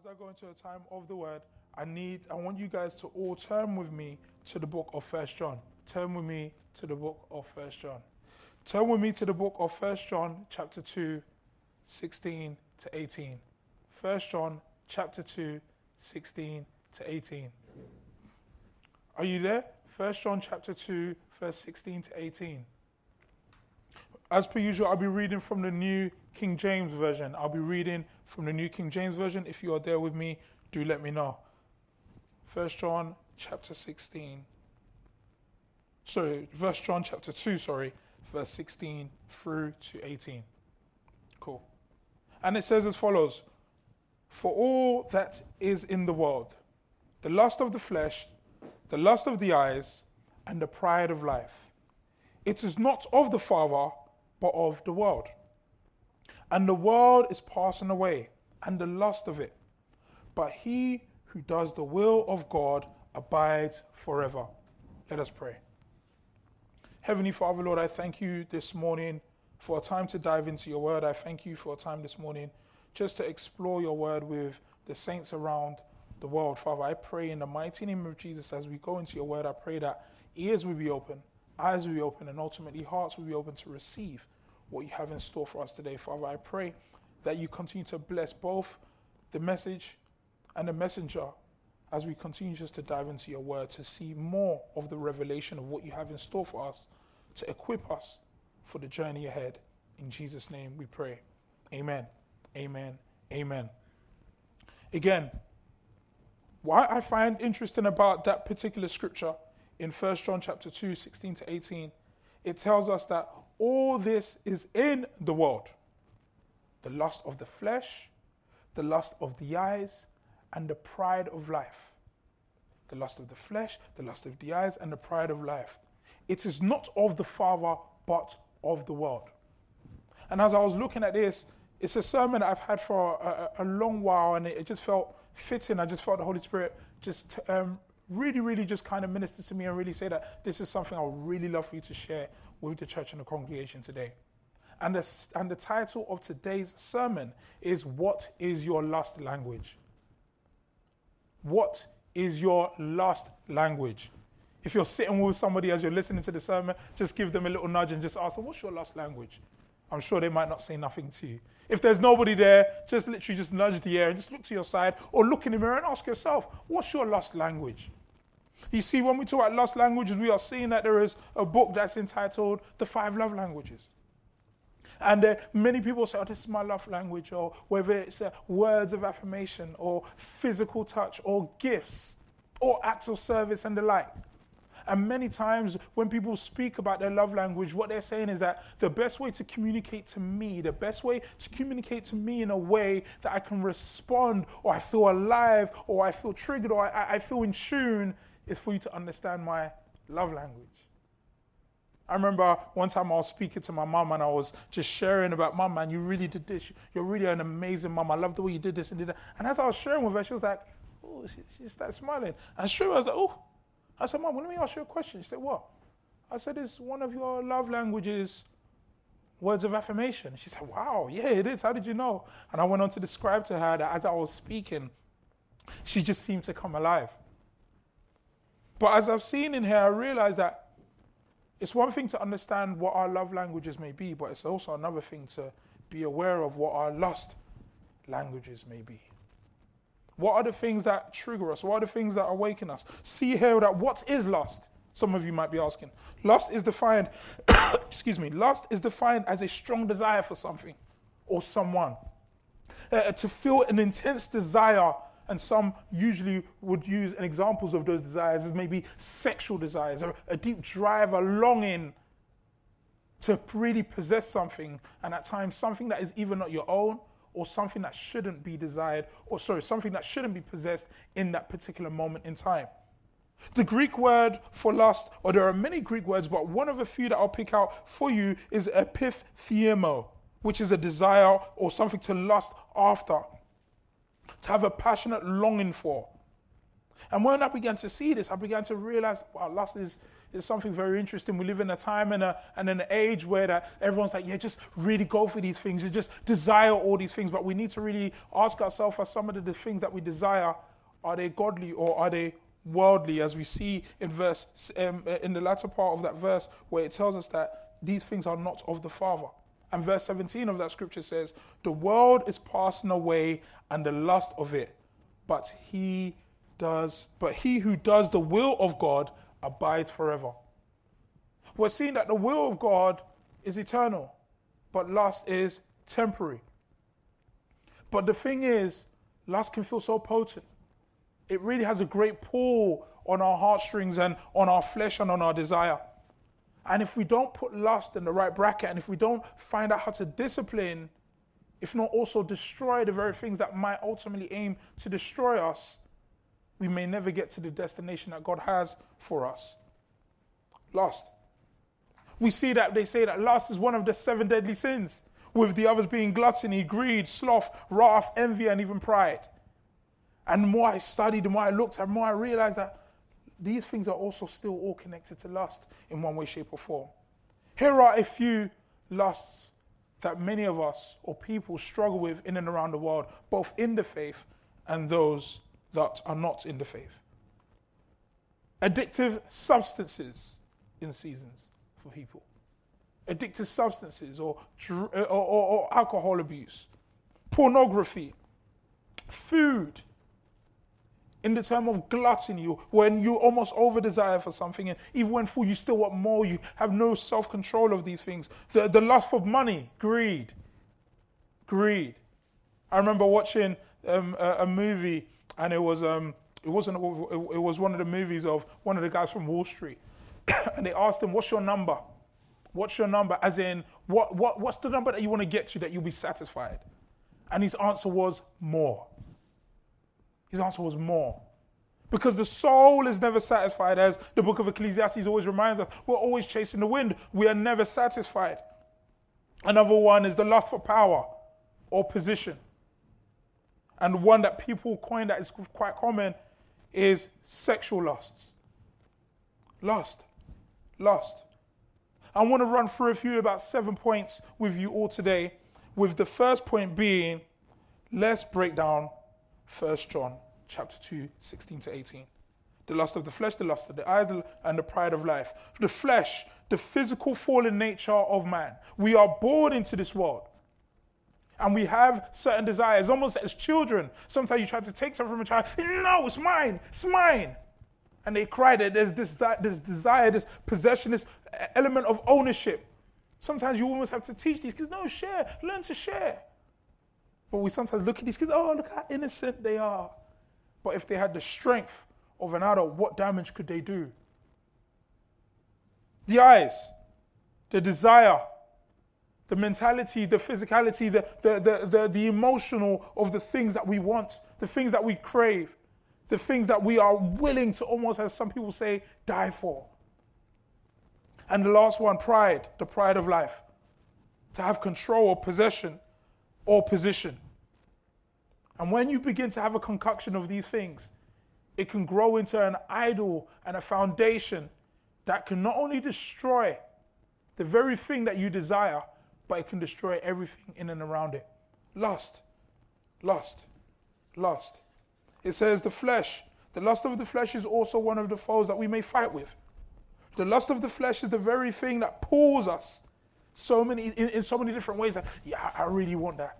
as I go into a time of the word, I need I want you guys to all turn with me to the book of First John. Turn with me to the book of First John. Turn with me to the book of First John chapter 2 16 to 18. First John chapter 2 16 to 18. Are you there? First John chapter 2 verse 16 to 18. As per usual, I'll be reading from the New King James Version. I'll be reading from the New King James Version. If you are there with me, do let me know. First John chapter 16. Sorry, First John chapter 2, sorry, verse 16 through to 18. Cool. And it says as follows For all that is in the world, the lust of the flesh, the lust of the eyes, and the pride of life, it is not of the Father but of the world. And the world is passing away, and the lust of it. But he who does the will of God abides forever. Let us pray. Heavenly Father, Lord, I thank you this morning for a time to dive into your word. I thank you for a time this morning just to explore your word with the saints around the world. Father, I pray in the mighty name of Jesus as we go into your word, I pray that ears will be open, eyes will be open, and ultimately hearts will be open to receive what you have in store for us today. Father, I pray that you continue to bless both the message and the messenger as we continue just to dive into your word to see more of the revelation of what you have in store for us, to equip us for the journey ahead. In Jesus' name we pray. Amen. Amen. Amen. Again, what I find interesting about that particular scripture in 1 John chapter 2, 16 to 18, it tells us that all this is in the world the lust of the flesh, the lust of the eyes, and the pride of life. The lust of the flesh, the lust of the eyes, and the pride of life. It is not of the Father, but of the world. And as I was looking at this, it's a sermon I've had for a, a, long while, and it, it, just felt fitting. I just felt the Holy Spirit just um, really, really just kind of minister to me and really say that this is something I would really love for you to share with the church and the congregation today. And the, and the title of today's sermon is What is Your Lust Language? What is your lust language? If you're sitting with somebody as you're listening to the sermon, just give them a little nudge and just ask them, What's your lust language? I'm sure they might not say nothing to you. If there's nobody there, just literally just nudge the air and just look to your side or look in the mirror and ask yourself, What's your lust language? You see, when we talk about lust languages, we are seeing that there is a book that's entitled The Five Love Languages. And uh, many people say, oh, this is my love language, or whether it's uh, words of affirmation, or physical touch, or gifts, or acts of service, and the like. And many times when people speak about their love language, what they're saying is that the best way to communicate to me, the best way to communicate to me in a way that I can respond, or I feel alive, or I feel triggered, or I, I feel in tune, is for you to understand my love language. I remember one time I was speaking to my mom and I was just sharing about, Mom, man, you really did this. You're really an amazing mom. I love the way you did this and did that. And as I was sharing with her, she was like, Oh, she, she started smiling. And sure, I was like, Oh, I said, Mom, let me ask you a question. She said, What? I said, Is one of your love languages words of affirmation? She said, Wow, yeah, it is. How did you know? And I went on to describe to her that as I was speaking, she just seemed to come alive. But as I've seen in here, I realize that it's one thing to understand what our love languages may be, but it's also another thing to be aware of what our lust languages may be. What are the things that trigger us? What are the things that awaken us? See here that what is lust? Some of you might be asking. Lust is defined, excuse me, lust is defined as a strong desire for something or someone. Uh, to feel an intense desire and some usually would use an examples of those desires as maybe sexual desires or a deep drive, a longing to really possess something, and at times something that is even not your own or something that shouldn't be desired, or sorry, something that shouldn't be possessed in that particular moment in time. The Greek word for lust, or there are many Greek words, but one of a few that I'll pick out for you is epithumeo, which is a desire or something to lust after to have a passionate longing for. And when I began to see this, I began to realize, wow, lust is, is something very interesting. We live in a time and, a, and an age where that everyone's like, yeah, just really go for these things. You just desire all these things. But we need to really ask ourselves, are some of the things that we desire, are they godly or are they worldly? As we see in verse, um, in the latter part of that verse, where it tells us that these things are not of the Father. And verse 17 of that scripture says, The world is passing away and the lust of it, but he does, but he who does the will of God abides forever. We're seeing that the will of God is eternal, but lust is temporary. But the thing is, lust can feel so potent. It really has a great pull on our heartstrings and on our flesh and on our desire. And if we don't put lust in the right bracket, and if we don't find out how to discipline, if not also destroy the very things that might ultimately aim to destroy us, we may never get to the destination that God has for us. Lust. We see that they say that lust is one of the seven deadly sins, with the others being gluttony, greed, sloth, wrath, envy, and even pride. And the more I studied, the more I looked, the more I realized that these things are also still all connected to lust in one way, shape, or form. Here are a few lusts that many of us or people struggle with in and around the world, both in the faith and those that are not in the faith. Addictive substances in seasons for people. Addictive substances or, or, or, or alcohol abuse, pornography, food, in the term of gluttony, when you almost over desire for something, and even when full, you still want more, you have no self control of these things. The, the lust for money, greed. Greed. I remember watching um, a, a, movie, and it was, um, it, wasn't, it was one of the movies of one of the guys from Wall Street. and they asked him, What's your number? What's your number? As in, what, what, what's the number that you want to get to that you'll be satisfied? And his answer was more. His answer was more. Because the soul is never satisfied, as the book of Ecclesiastes always reminds us. We're always chasing the wind. We are never satisfied. Another one is the lust for power or position. And one that people coin that is quite common is sexual lusts. Lust. Lust. I want to run through a few about seven points with you all today, with the first point being let's break down 1 John chapter 2, 16 to 18. The lust of the flesh, the lust of the eyes, and the pride of life. The flesh, the physical fallen nature of man. We are born into this world. And we have certain desires, almost as children. Sometimes you try to take something from a child. No, it's mine. It's mine. And they cry that there's this, this desire, this possession, this element of ownership. Sometimes you almost have to teach these kids, no, share, learn to share. But we sometimes look at these kids, oh, look how innocent they are. But if they had the strength of an adult, what damage could they do? The eyes, the desire, the mentality, the physicality, the, the, the, the, emotional of the things that we want, the things that we crave, the things that we are willing to almost, as some people say, die for. And the last one, pride, the pride of life. To have control or possession or position. And when you begin to have a concoction of these things, it can grow into an idol and a foundation that can not only destroy the very thing that you desire, but it can destroy everything in and around it. Lust, lust, lust. It says the flesh. The lust of the flesh is also one of the foes that we may fight with. The lust of the flesh is the very thing that pulls us so many in, in so many different ways. That, yeah, I really want that.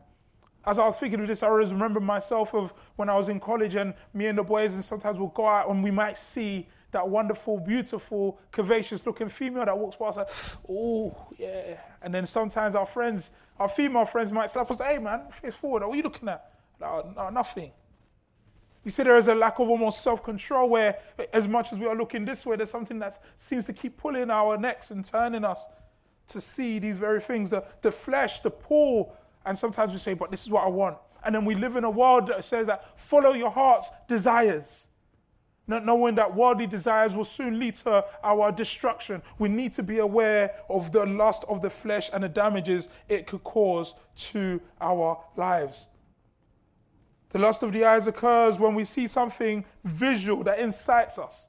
As I was thinking of this, I always remember myself of when I was in college and me and the boys, and sometimes we'll go out and we might see that wonderful, beautiful, curvaceous looking female that walks past, like, oh, yeah. And then sometimes our friends, our female friends might slap us, hey man, face forward, what are you looking at? No, oh, no, nothing. You see, there is a lack of almost self control where, as much as we are looking this way, there's something that seems to keep pulling our necks and turning us to see these very things the, the flesh, the pull. And sometimes we say, but this is what I want. And then we live in a world that says that follow your heart's desires. Not knowing that worldly desires will soon lead to our destruction. We need to be aware of the lust of the flesh and the damages it could cause to our lives. The lust of the eyes occurs when we see something visual that incites us.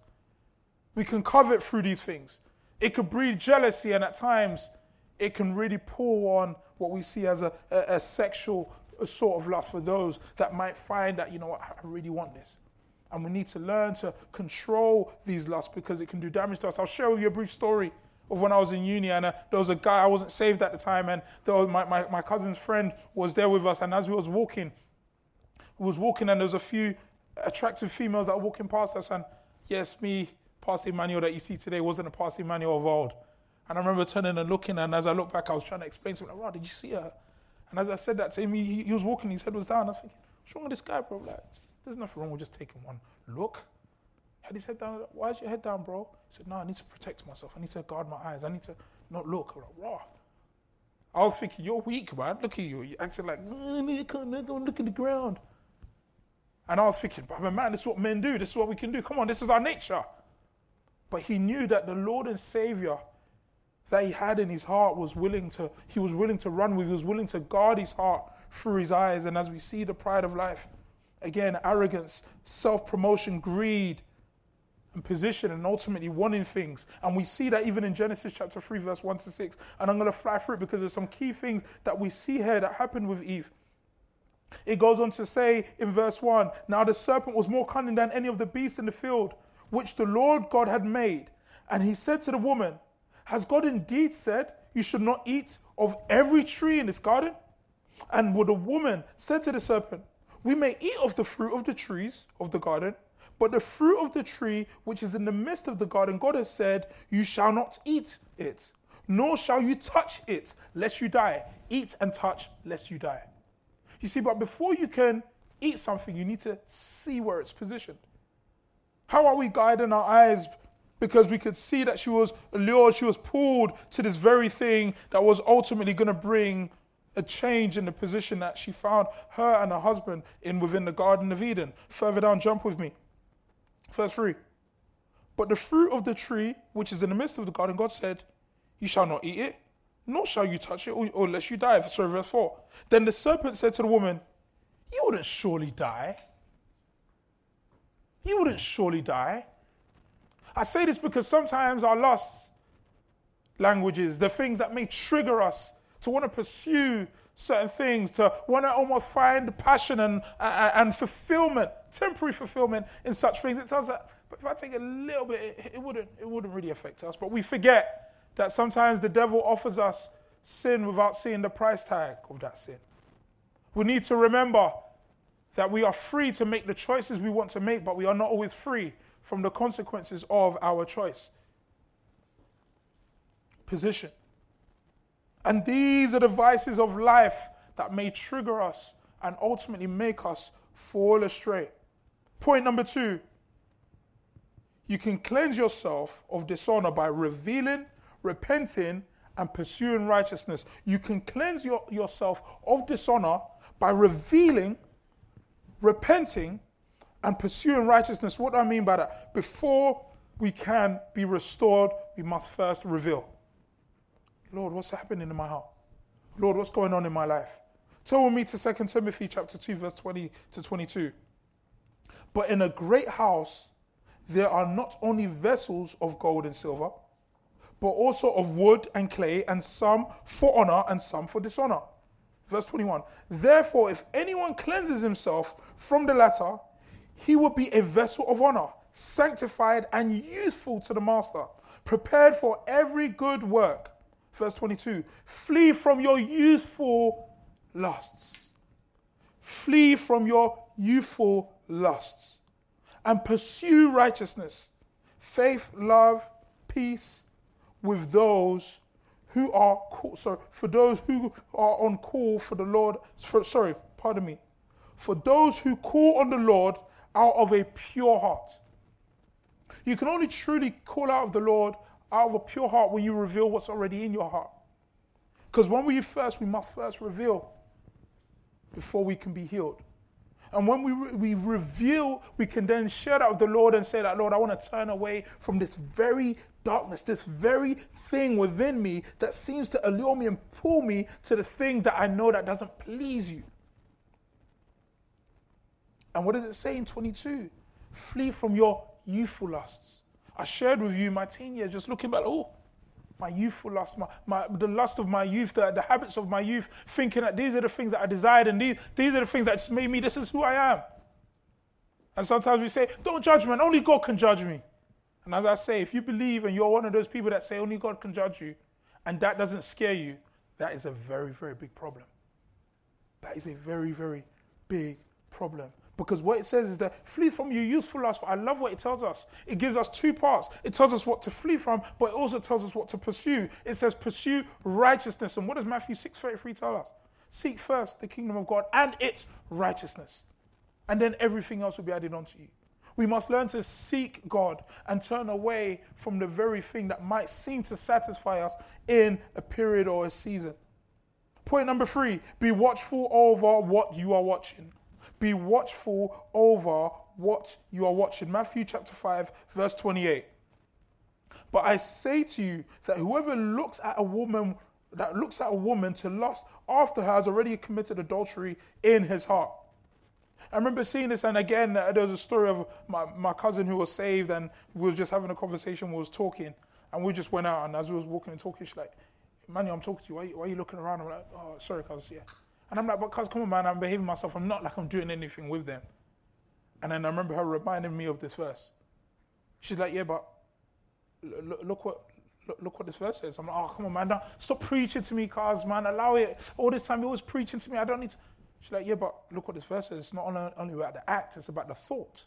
We can covet through these things. It could breed jealousy, and at times, it can really pull on what we see as a, a, a sexual sort of lust for those that might find that, you know what, I really want this. And we need to learn to control these lusts because it can do damage to us. I'll share with you a brief story of when I was in uni, and uh, there was a guy, I wasn't saved at the time, and was, my, my, my cousin's friend was there with us, and as we was walking, we was walking and there was a few attractive females that were walking past us. And yes, me, Pastor Emmanuel that you see today wasn't a Pastor Emmanuel of old. And I remember turning and looking, and as I looked back, I was trying to explain to him, like, wow, did you see her? And as I said that to him, he, he was walking, his head was down. I was thinking, what's wrong with this guy, bro? Like, there's nothing wrong with just taking one look. Had his head down. Why is your head down, bro? He said, no, I need to protect myself. I need to guard my eyes. I need to not look. I'm like. I was thinking, you're weak, man. Look at you. You're acting like, can't look at the ground. And I was thinking, but man, this is what men do. This is what we can do. Come on, this is our nature. But he knew that the Lord and Savior that he had in his heart was willing to, he was willing to run with, he was willing to guard his heart through his eyes. And as we see the pride of life, again, arrogance, self promotion, greed, and position, and ultimately wanting things. And we see that even in Genesis chapter 3, verse 1 to 6. And I'm going to fly through it because there's some key things that we see here that happened with Eve. It goes on to say in verse 1 Now the serpent was more cunning than any of the beasts in the field, which the Lord God had made. And he said to the woman, Has God indeed said, You should not eat of every tree in this garden? And would a woman said to the serpent, We may eat of the fruit of the trees of the garden, but the fruit of the tree which is in the midst of the garden, God has said, You shall not eat it, nor shall you touch it, lest you die. Eat and touch, lest you die. You see, but before you can eat something, you need to see where it's positioned. How are we guiding our eyes? Because we could see that she was allured, she was pulled to this very thing that was ultimately going to bring a change in the position that she found her and her husband in within the Garden of Eden. Further down, jump with me. Verse 3. But the fruit of the tree which is in the midst of the garden, God said, You shall not eat it, nor shall you touch it, or, unless you die. Sorry, verse 4. Then the serpent said to the woman, You wouldn't surely die. You wouldn't surely die. I say this because sometimes our lusts, languages, the things that may trigger us to want to pursue certain things, to want to almost find passion and, and, fulfillment, temporary fulfillment in such things. It tells that, but if I take a little bit, it, it, wouldn't, it wouldn't really affect us. But we forget that sometimes the devil offers us sin without seeing the price tag of that sin. We need to remember that we are free to make the choices we want to make, but we are not always free from the consequences of our choice. Position. And these are the vices of life that may trigger us and ultimately make us fall astray. Point number two you can cleanse yourself of dishonor by revealing repenting, and pursuing righteousness. You can cleanse your, yourself of dishonor by revealing, repenting, and pursuing righteousness. What do I mean by that? Before we can be restored, we must first reveal. Lord, what's happening in my heart? Lord, what's going on in my life? Turn with me to 2 Timothy chapter 2, verse 20 to 22. But in a great house there are not only vessels of gold and silver, but also of wood and clay, and some for honor and some for dishonor. Verse 21 Therefore, if anyone cleanses himself from the latter, he will be a vessel of honor, sanctified and useful to the master, prepared for every good work. Verse 22 Flee from your youthful lusts. Flee from your youthful lusts and pursue righteousness, faith, love, peace with those who are call, sorry, for those who are on call for the Lord. For, sorry, pardon me. For those who call on the Lord out of a pure heart. You can only truly call out of the Lord out of a pure heart when you reveal what's already in your heart. Because when we first, we must first reveal before we can be healed. And when we, re- we reveal, we can then share that with the Lord and say that, Lord, I want to turn away from this very darkness, this very thing within me that seems to allure me and pull me to the thing that I know that doesn't please you. And what does it say in 22? Flee from your youthful lusts. I shared with you my teen years, just looking back, oh, my youthful lust, my, my, the lust of my youth, the, the habits of my youth, thinking that these are the things that I desired and these, these are the things that just made me, this is who I am. And sometimes we say, don't judge me, only God can judge me. And as I say, if you believe and you're one of those people that say only God can judge you, and that doesn't scare you, that is a very, very big problem. That is a very, very big problem. Because what it says is that flee from your youthful lust. I love what it tells us. It gives us two parts. It tells us what to flee from, but it also tells us what to pursue. It says pursue righteousness. And what does Matthew 6:33 tell us? Seek first the kingdom of God and its righteousness. And then everything else will be added onto you. We must learn to seek God and turn away from the very thing that might seem to satisfy us in a period or a season. Point number three be watchful over what you are watching. Be watchful over what you are watching. Matthew chapter 5, verse 28. But I say to you that whoever looks at a woman that looks at a woman to lust after her has already committed adultery in his heart. I remember seeing this, and again, there was a story of my, my cousin who was saved, and we were just having a conversation, we was talking, and we just went out, and as we was walking and talking, she's like, Manny, I'm talking to you, why, why are you looking around? I'm like, oh, sorry, cuz, yeah. And I'm like, but cuz, come on, man, I'm behaving myself, I'm not like I'm doing anything with them. And then I remember her reminding me of this verse. She's like, yeah, but look, look what look, what this verse says. I'm like, oh, come on, man, don't, stop preaching to me, cuz, man, allow it. All this time you're always preaching to me, I don't need to. She's like, yeah, but look what this verse says. It's not only about the act, it's about the thought.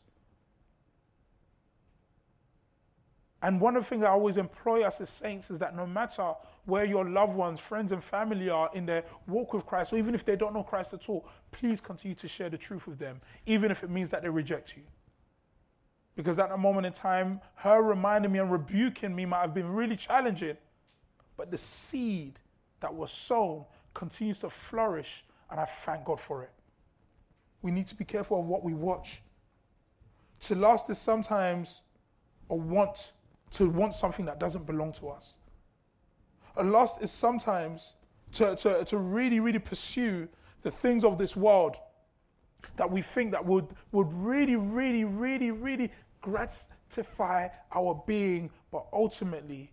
And one of the things I always employ us as saints is that no matter where your loved ones, friends, and family are in their walk with Christ, or even if they don't know Christ at all, please continue to share the truth with them, even if it means that they reject you. Because at that moment in time, her reminding me and rebuking me might have been really challenging. But the seed that was sown continues to flourish and I thank God for it. We need to be careful of what we watch. To lust is sometimes a want to want something that doesn't belong to us. A lust is sometimes to, to, to really, really pursue the things of this world that we think that would, would really, really, really, really gratify our being, but ultimately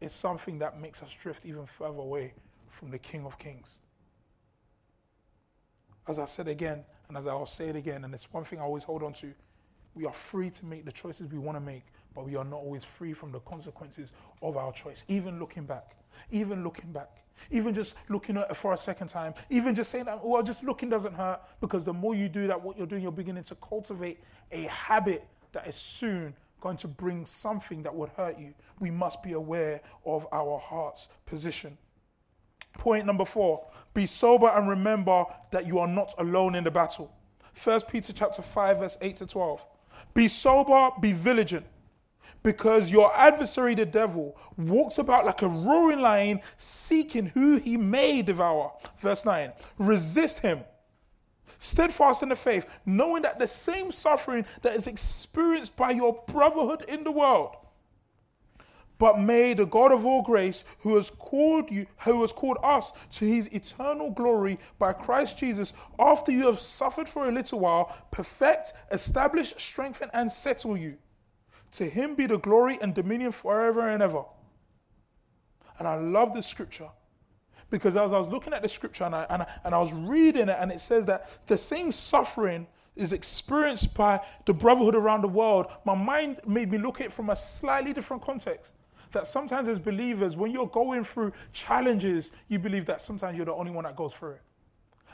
it's something that makes us drift even further away from the King of Kings. As I said again, and as I'll say it again, and it's one thing I always hold on to we are free to make the choices we want to make, but we are not always free from the consequences of our choice. Even looking back, even looking back, even just looking at it for a second time, even just saying that, well, just looking doesn't hurt, because the more you do that, what you're doing, you're beginning to cultivate a habit that is soon going to bring something that would hurt you. We must be aware of our heart's position. Point number four be sober and remember that you are not alone in the battle. 1 Peter chapter 5, verse 8 to 12. Be sober, be vigilant, because your adversary, the devil, walks about like a roaring lion, seeking who he may devour. Verse 9. Resist him, steadfast in the faith, knowing that the same suffering that is experienced by your brotherhood in the world but may the God of all grace, who has called you, who has called us to his eternal glory by Christ Jesus, after you have suffered for a little while, perfect, establish, strengthen, and settle you. To him be the glory and dominion forever and ever. And I love this scripture because as I was looking at the scripture and I, and I, and I was reading it, and it says that the same suffering is experienced by the brotherhood around the world, my mind made me look at it from a slightly different context that sometimes as believers, when you're going through challenges, you believe that sometimes you're the only one that goes through it.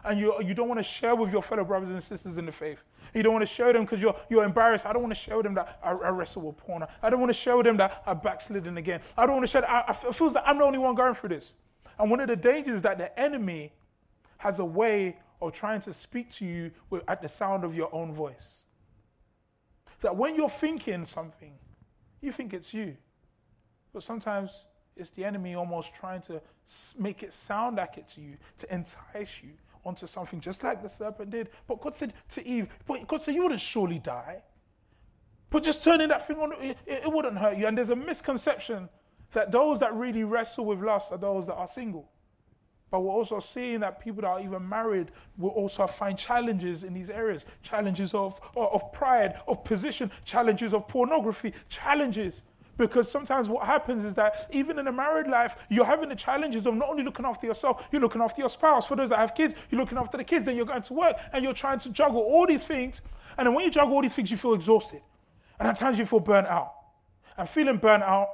And you, you don't want to share with your fellow brothers and sisters in the faith. You don't want to share them because you're, you're embarrassed. I don't want to share them that I, I wrestle with porn. I don't want to share them that I backslidden again. I don't want to share. I, I feel that I'm the only one going through this. And one of the dangers is that the enemy has a way of trying to speak to you with, at the sound of your own voice. That when you're thinking something, you think it's you. But sometimes it's the enemy almost trying to make it sound like it to you, to entice you onto something just like the serpent did. But God said to Eve, but God said, You wouldn't surely die. But just turning that thing on, it, it wouldn't hurt you. And there's a misconception that those that really wrestle with lust are those that are single. But we're also seeing that people that are even married will also find challenges in these areas challenges of, of pride, of position, challenges of pornography, challenges. Because sometimes what happens is that even in a married life, you're having the challenges of not only looking after yourself, you're looking after your spouse. For those that have kids, you're looking after the kids, then you're going to work and you're trying to juggle all these things. And then when you juggle all these things, you feel exhausted. And at times you feel burnt out. And feeling burnt out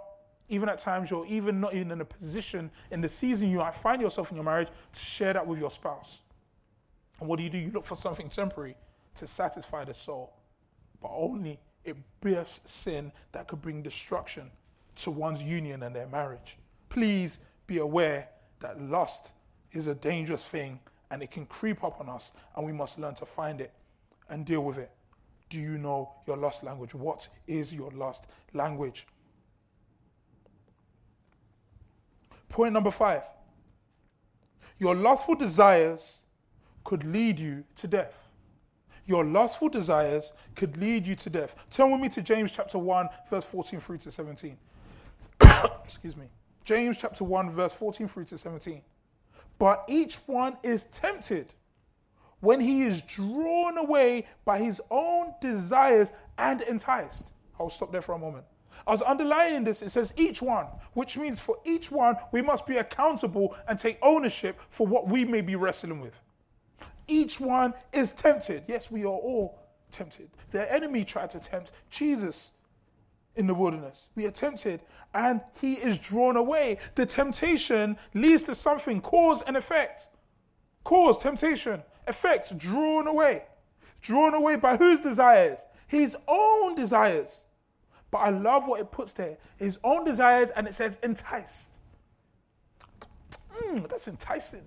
even at times you're even not even in a position in the season you might find yourself in your marriage to share that with your spouse. And what do you do? You look for something temporary to satisfy the soul, but only it births sin that could bring destruction to one's union and their marriage. Please be aware that lust is a dangerous thing and it can creep up on us, and we must learn to find it and deal with it. Do you know your lust language? What is your lust language? Point number five your lustful desires could lead you to death. Your lustful desires could lead you to death. Turn with me to James chapter 1, verse 14 through to 17. Excuse me. James chapter 1, verse 14 through to 17. But each one is tempted when he is drawn away by his own desires and enticed. I'll stop there for a moment. I was this. It says each one, which means for each one, we must be accountable and take ownership for what we may be wrestling with. Each one is tempted. Yes, we are all tempted. The enemy tried to tempt Jesus in the wilderness. We are tempted and he is drawn away. The temptation leads to something, cause and effect. Cause, temptation, effect, drawn away. Drawn away by whose desires? His own desires. But I love what it puts there his own desires, and it says enticed. Mm, that's enticing.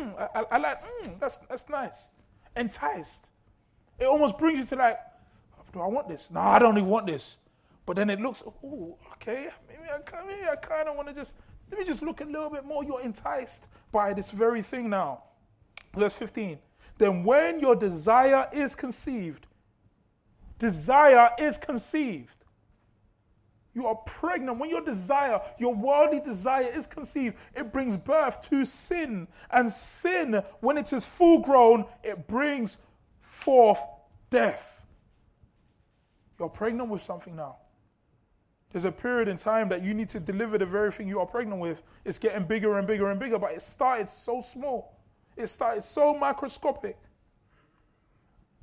Mm, I, I, like, mm, that's, that's nice. Enticed. It almost brings you to like, do I want this? No, I don't even want this. But then it looks, oh, okay, maybe I, maybe I kind of want to just, let me just look a little bit more. You're enticed by this very thing now. Verse 15. Then when your desire is conceived, desire is conceived. You are pregnant. When your desire, your worldly desire is conceived, it brings birth to sin. And sin, when it is full grown, it brings forth death. You're pregnant with something now. There's a period in time that you need to deliver the very thing you are pregnant with. It's getting bigger and bigger and bigger, but it started so small. It started so microscopic.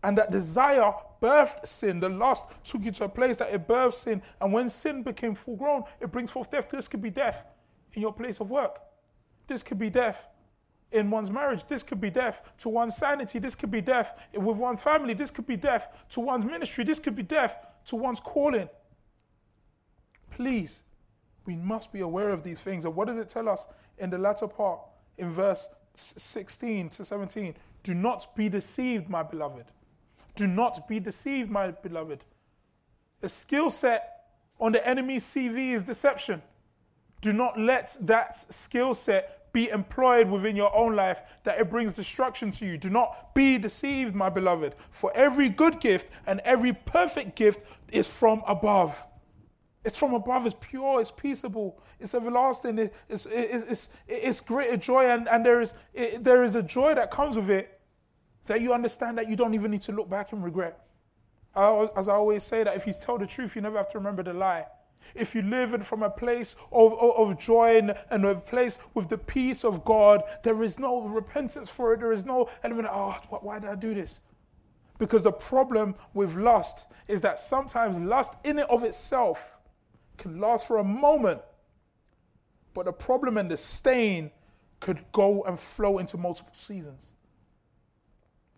And that desire birthed sin. The lust took you to a place that it birthed sin. And when sin became full grown, it brings forth death. This could be death in your place of work. This could be death in one's marriage. This could be death to one's sanity. This could be death with one's family. This could be death to one's ministry. This could be death to one's calling. Please, we must be aware of these things. And what does it tell us in the latter part, in verse 16 to 17? Do not be deceived, my beloved. Do not be deceived, my beloved. A skill set on the enemy's CV is deception. Do not let that skill set be employed within your own life that it brings destruction to you. Do not be deceived, my beloved. For every good gift and every perfect gift is from above. It's from above, it's pure, it's peaceable, it's everlasting, it's, it's, it's, it's, greater joy, and, and there, is, there is a joy that comes with it that you understand that you don't even need to look back and regret. as I always say, that if you tell the truth, you never have to remember the lie. If you live in from a place of, of, of joy and, and, a place with the peace of God, there is no repentance for it. There is no element oh, why did I do this? Because the problem with lust is that sometimes lust in and of itself can last for a moment, but the problem and the stain could go and flow into multiple seasons.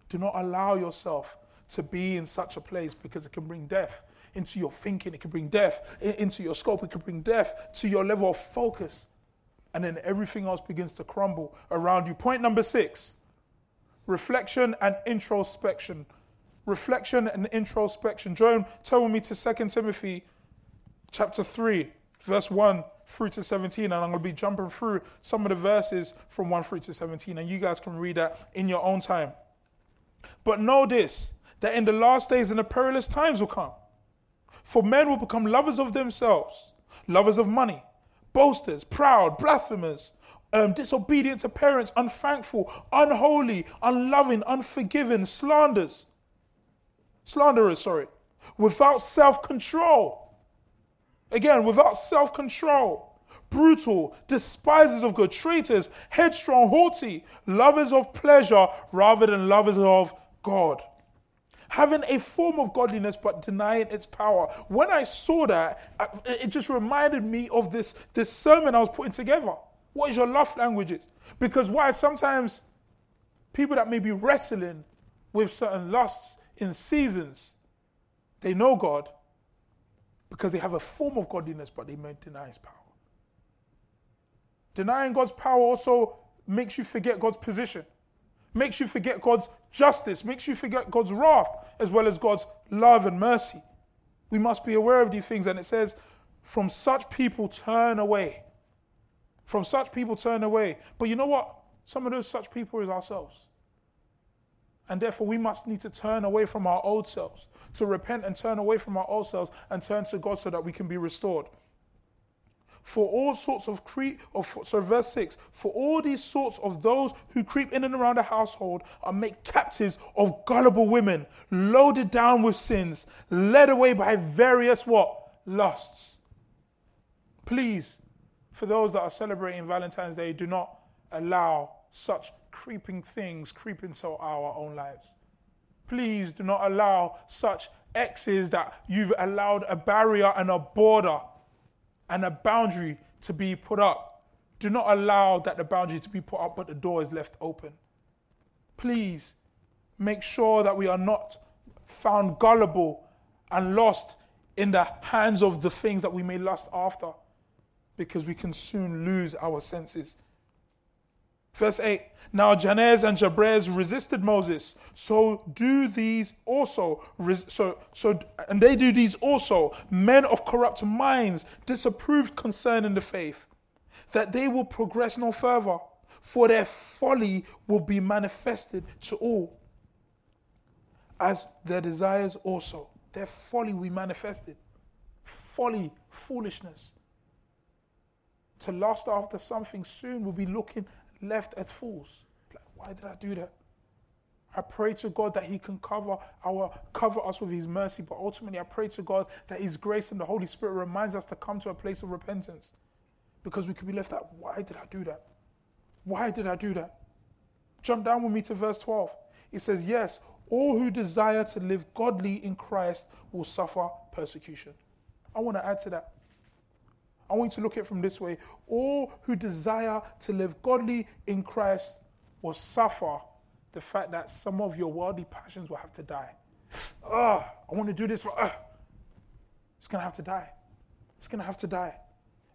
Do not allow yourself to be in such a place because it can bring death into your thinking, it can bring death into your scope, it can bring death to your level of focus. And then everything else begins to crumble around you. Point number six reflection and introspection. Reflection and introspection. Join, tell me to 2 Timothy chapter 3, verse 1 through to 17. And I'm going to be jumping through some of the verses from 1 through to 17. And you guys can read that in your own time. But know this that in the last days and the perilous times will come. For men will become lovers of themselves, lovers of money, boasters, proud, blasphemers, um, disobedient to parents, unthankful, unholy, unloving, unforgiving, slanders, slanderers, sorry, without self control. Again, without self control, brutal, despisers of good, traitors, headstrong, haughty, lovers of pleasure rather than lovers of God. Having a form of godliness but denying its power. When I saw that, it just reminded me of this, this sermon I was putting together. What is your love languages? Because why sometimes people that may be wrestling with certain lusts in seasons, they know God because they have a form of godliness, but they may deny his power. Denying God's power also makes you forget God's position, makes you forget God's justice, makes you forget God's wrath, as well as God's love and mercy. We must be aware of these things, and it says, From such people turn away. From such people turn away. But you know what? Some of those such people is ourselves. And therefore, we must need to turn away from our old selves, to repent and turn away from our old selves and turn to God so that we can be restored. For all sorts of creep, of, so verse 6, for all these sorts of those who creep in and around a household are made captives of gullible women, loaded down with sins, led away by various what? Lusts. Please, for those that are celebrating Valentine's Day, do not allow such creeping things creep into our own lives. Please do not allow such exes that you've allowed a barrier and a border and a boundary to be put up. Do not allow that the boundary to be put up, but the door is left open. Please make sure that we are not found gullible and lost in the hands of the things that we may lust after, because we can soon lose our senses. Verse 8 Now Jannes and Jambres resisted Moses, so do these also. So, so, and they do these also, men of corrupt minds, disapproved concerning the faith, that they will progress no further, for their folly will be manifested to all, as their desires also. Their folly will be manifested. Folly, foolishness. To lust after something soon will be looking left as fools. Like, why did I do that? I pray to God that He can cover our cover us with His mercy, but ultimately I pray to God that His grace and the Holy Spirit reminds us to come to a place of repentance. Because we could be left at why did I do that? Why did I do that? Jump down with me to verse 12. It says, Yes, all who desire to live godly in Christ will suffer persecution. I want to add to that. I want you to look at it from this way. All who desire to live godly in Christ will suffer the fact that some of your worldly passions will have to die. Oh, I want to do this for. Uh, it's going to have to die. It's going to have to die.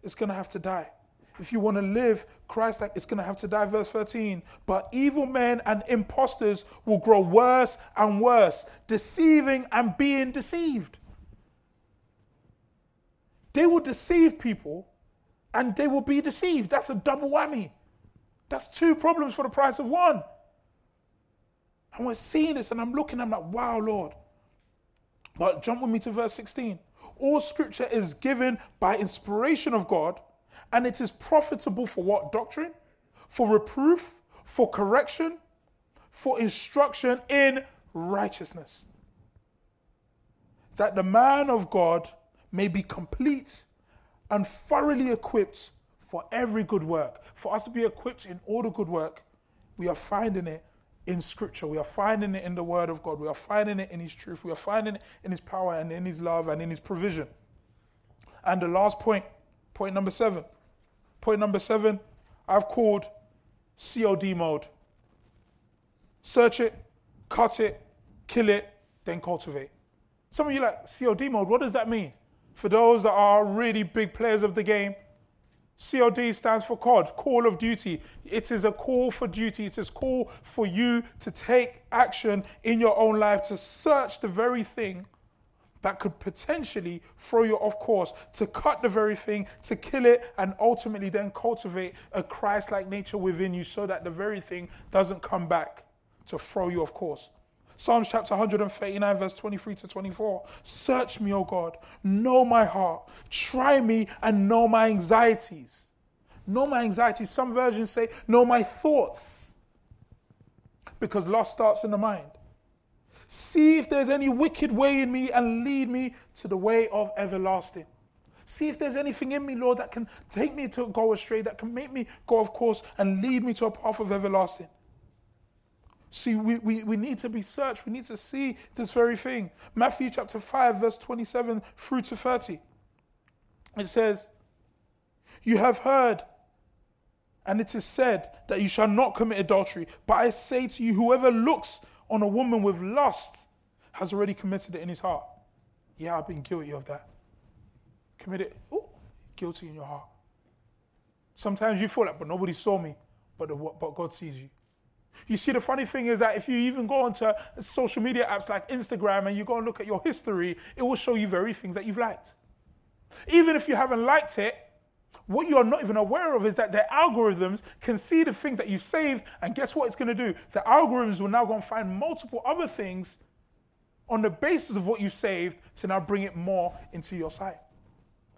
It's going to have to die. If you want to live Christ like, it's going to have to die. Verse 13. But evil men and impostors will grow worse and worse, deceiving and being deceived. They will deceive people and they will be deceived. That's a double whammy. That's two problems for the price of one. And we're seeing this, and I'm looking, I'm like, wow, Lord. But jump with me to verse 16. All scripture is given by inspiration of God, and it is profitable for what? Doctrine? For reproof, for correction, for instruction in righteousness. That the man of God may be complete and thoroughly equipped for every good work. For us to be equipped in all the good work, we are finding it in Scripture. We are finding it in the Word of God. We are finding it in His truth. We are finding it in His power and in His love and in His provision. And the last point, point number seven. Point number seven, I've called COD mode. Search it, cut it, kill it, then cultivate. Some of you like COD mode, what does that mean? For those that are really big players of the game, COD stands for COD, Call of Duty. It is a call for duty. It is a call for you to take action in your own life to search the very thing that could potentially throw you off course, to cut the very thing, to kill it, and ultimately then cultivate a Christ like nature within you so that the very thing doesn't come back to throw you off course. Psalms chapter 139, verse 23 to 24. Search me, O God, know my heart, try me and know my anxieties. Know my anxieties. Some versions say, Know my thoughts. Because lust starts in the mind. See if there's any wicked way in me and lead me to the way of everlasting. See if there's anything in me, Lord, that can take me to go astray, that can make me go off course and lead me to a path of everlasting. See, we, we, we need to be searched. We need to see this very thing. Matthew chapter 5, verse 27 through to 30. It says, You have heard, and it is said that you shall not commit adultery. But I say to you, whoever looks on a woman with lust has already committed it in his heart. Yeah, I've been guilty of that. Committed, oh, guilty in your heart. Sometimes you feel like, but nobody saw me, but, the, but God sees you. You see, the funny thing is that if you even go onto social media apps like Instagram and you go and look at your history, it will show you very things that you've liked. Even if you haven't liked it, what you are not even aware of is that the algorithms can see the things that you've saved, and guess what it's going to do? The algorithms will now go and find multiple other things on the basis of what you saved to now bring it more into your sight.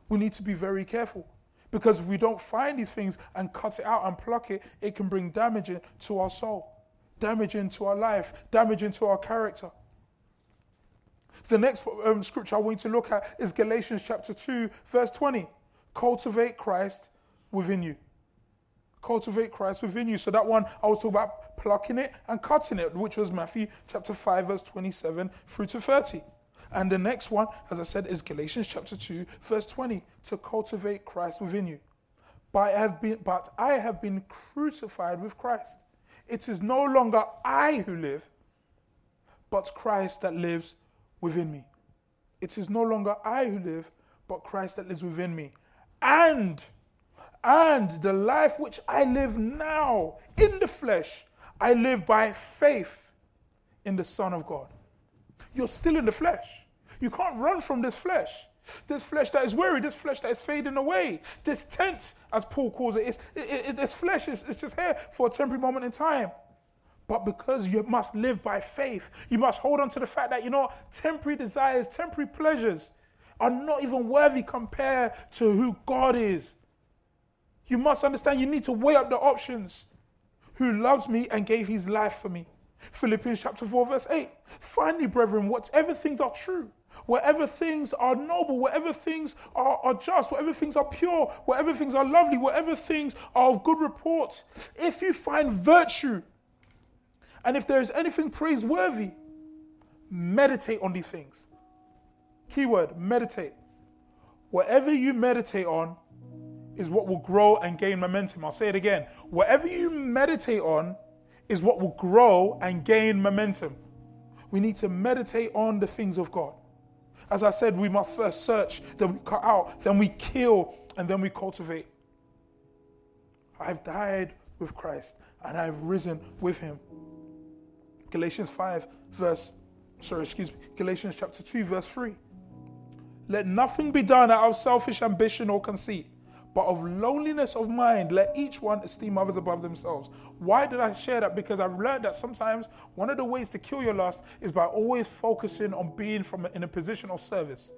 We need to be very careful because if we don't find these things and cut it out and pluck it, it can bring damage to our soul, damage into our life, damage into our character. The next um, scripture I want you to look at is Galatians chapter 2, verse 20 cultivate Christ within you. Cultivate Christ within you. So that one, I was talking about plucking it and cutting it, which was Matthew chapter 5, verse 27 through to 30. And the next one, as I said, is Galatians chapter 2, verse 20, to cultivate Christ within you. But I have been, but I have been crucified with Christ. It is no longer I who live, but Christ that lives within me. It is no longer I who live, but Christ that lives within me and and the life which I live now in the flesh, I live by faith in the Son of God. You're still in the flesh. You can't run from this flesh. This flesh that is weary, this flesh that is fading away, this tent, as Paul calls it, it, it this flesh is it's just here for a temporary moment in time. But because you must live by faith, you must hold on to the fact that, you know, temporary desires, temporary pleasures, are not even worthy compared to who God is. You must understand you need to weigh up the options. Who loves me and gave his life for me. Philippians chapter 4, verse 8. Finally, brethren, whatever things are true, whatever things are noble, whatever things are, are just, whatever things are pure, whatever things are lovely, whatever things are of good report, if you find virtue, and if there is anything praiseworthy, meditate on these things. Keyword meditate. Whatever you meditate on is what will grow and gain momentum. I'll say it again. Whatever you meditate on is what will grow and gain momentum. We need to meditate on the things of God. As I said, we must first search, then we cut out, then we kill, and then we cultivate. I've died with Christ and I've risen with him. Galatians 5, verse, sorry, excuse me, Galatians chapter 2, verse 3. Let nothing be done out of selfish ambition or conceit, but of lowliness of mind, let each one esteem others above themselves. Why did I share that? Because I've learned that sometimes one of the ways to kill your lust is by always focusing on being from in a position of service.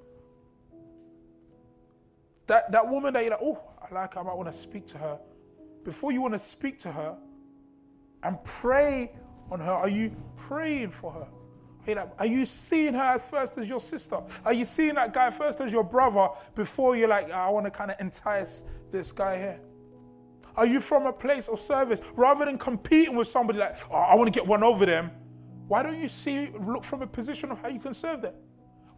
That, that woman that you're like, oh, I like her, I might want to speak to her. Before you want to speak to her and pray on her, are you praying for her? Are you seeing her as first as your sister? Are you seeing that guy first as your brother before you're like, I want to kind of entice this guy here? Are you from a place of service rather than competing with somebody like, oh, I want to get one over them? Why don't you see, look from a position of how you can serve them?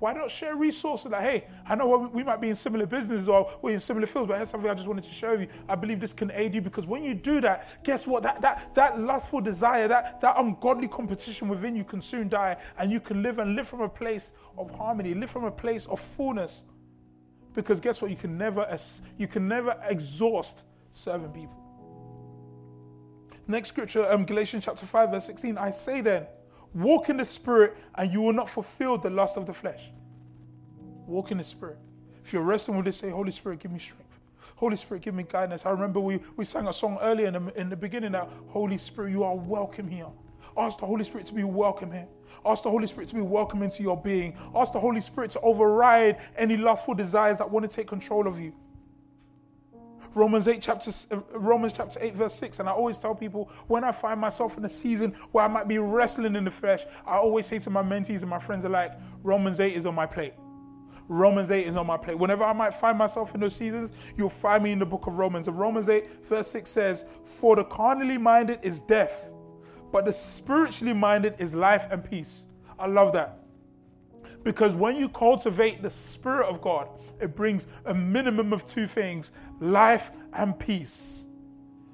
Why not share resources that, hey, I know we might be in similar businesses or we're in similar fields, but here's something I just wanted to share with you. I believe this can aid you because when you do that, guess what? That, that, that lustful desire, that, that ungodly competition within you can soon die and you can live and live from a place of harmony, live from a place of fullness. Because guess what? You can never, you can never exhaust serving people. Next scripture, um, Galatians chapter 5, verse 16. I say then, Walk in the Spirit, and you will not fulfill the lust of the flesh. Walk in the Spirit. If you're wrestling with this, say, Holy Spirit, give me strength. Holy Spirit, give me guidance. I remember we, we sang a song earlier in the, in the beginning that Holy Spirit, you are welcome here. Ask the Holy Spirit to be welcome here. Ask the Holy Spirit to be welcome into your being. Ask the Holy Spirit to override any lustful desires that want to take control of you. Romans 8 chapter uh, Romans chapter 8 verse 6 and I always tell people when I find myself in a season where I might be wrestling in the flesh I always say to my mentees and my friends alike Romans 8 is on my plate Romans 8 is on my plate. Whenever I might find myself in those seasons, you'll find me in the book of Romans. And Romans 8, verse 6 says, For the carnally minded is death, but the spiritually minded is life and peace. I love that. Because when you cultivate the Spirit of God, it brings a minimum of two things life and peace.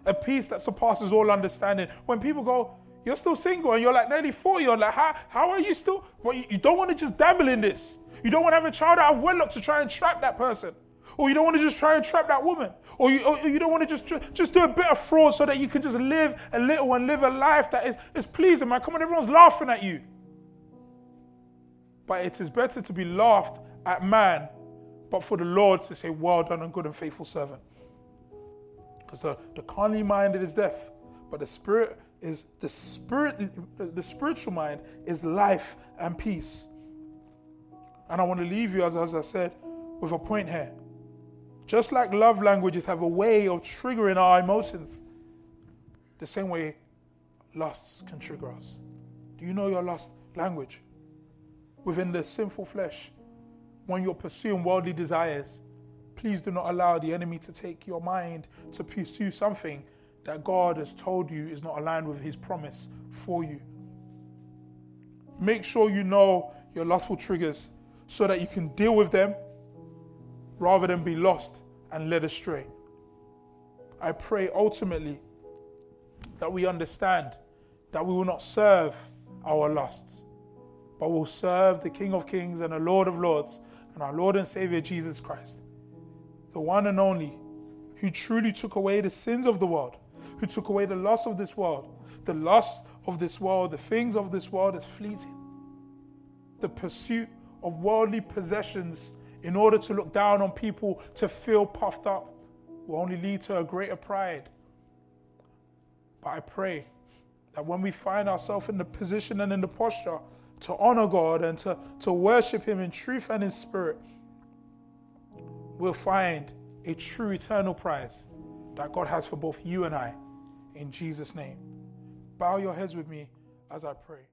A peace that surpasses all understanding. When people go, You're still single, and you're like nearly 40, you're like, How, how are you still? Well, you don't want to just dabble in this. You don't want to have a child out of wedlock to try and trap that person. Or you don't want to just try and trap that woman. Or you, or you don't want to just, just do a bit of fraud so that you can just live a little and live a life that is, is pleasing, man. Come on, everyone's laughing at you. But it is better to be laughed at man, but for the Lord to say, Well done and good and faithful servant. Because the, the carnally minded is death, but the spirit is the spirit, the spiritual mind is life and peace. And I want to leave you, as, as I said, with a point here. Just like love languages have a way of triggering our emotions, the same way lusts can trigger us. Do you know your lust language? Within the sinful flesh, when you're pursuing worldly desires, please do not allow the enemy to take your mind to pursue something that God has told you is not aligned with his promise for you. Make sure you know your lustful triggers so that you can deal with them rather than be lost and led astray. I pray ultimately that we understand that we will not serve our lusts, but will serve the King of Kings and the Lord of Lords and our Lord and Savior Jesus Christ, the one and only who truly took away the sins of the world, who took away the lust of this world. The lust of this world, the things of this world is fleeting. The pursuit of worldly possessions in order to look down on people to feel puffed up will only lead to a greater pride. But I pray that when we find ourselves in the position and in the posture to honor God and to, to worship Him in truth and in spirit, we'll find a true eternal prize that God has for both you and I. In Jesus' name. Bow your heads with me as I pray.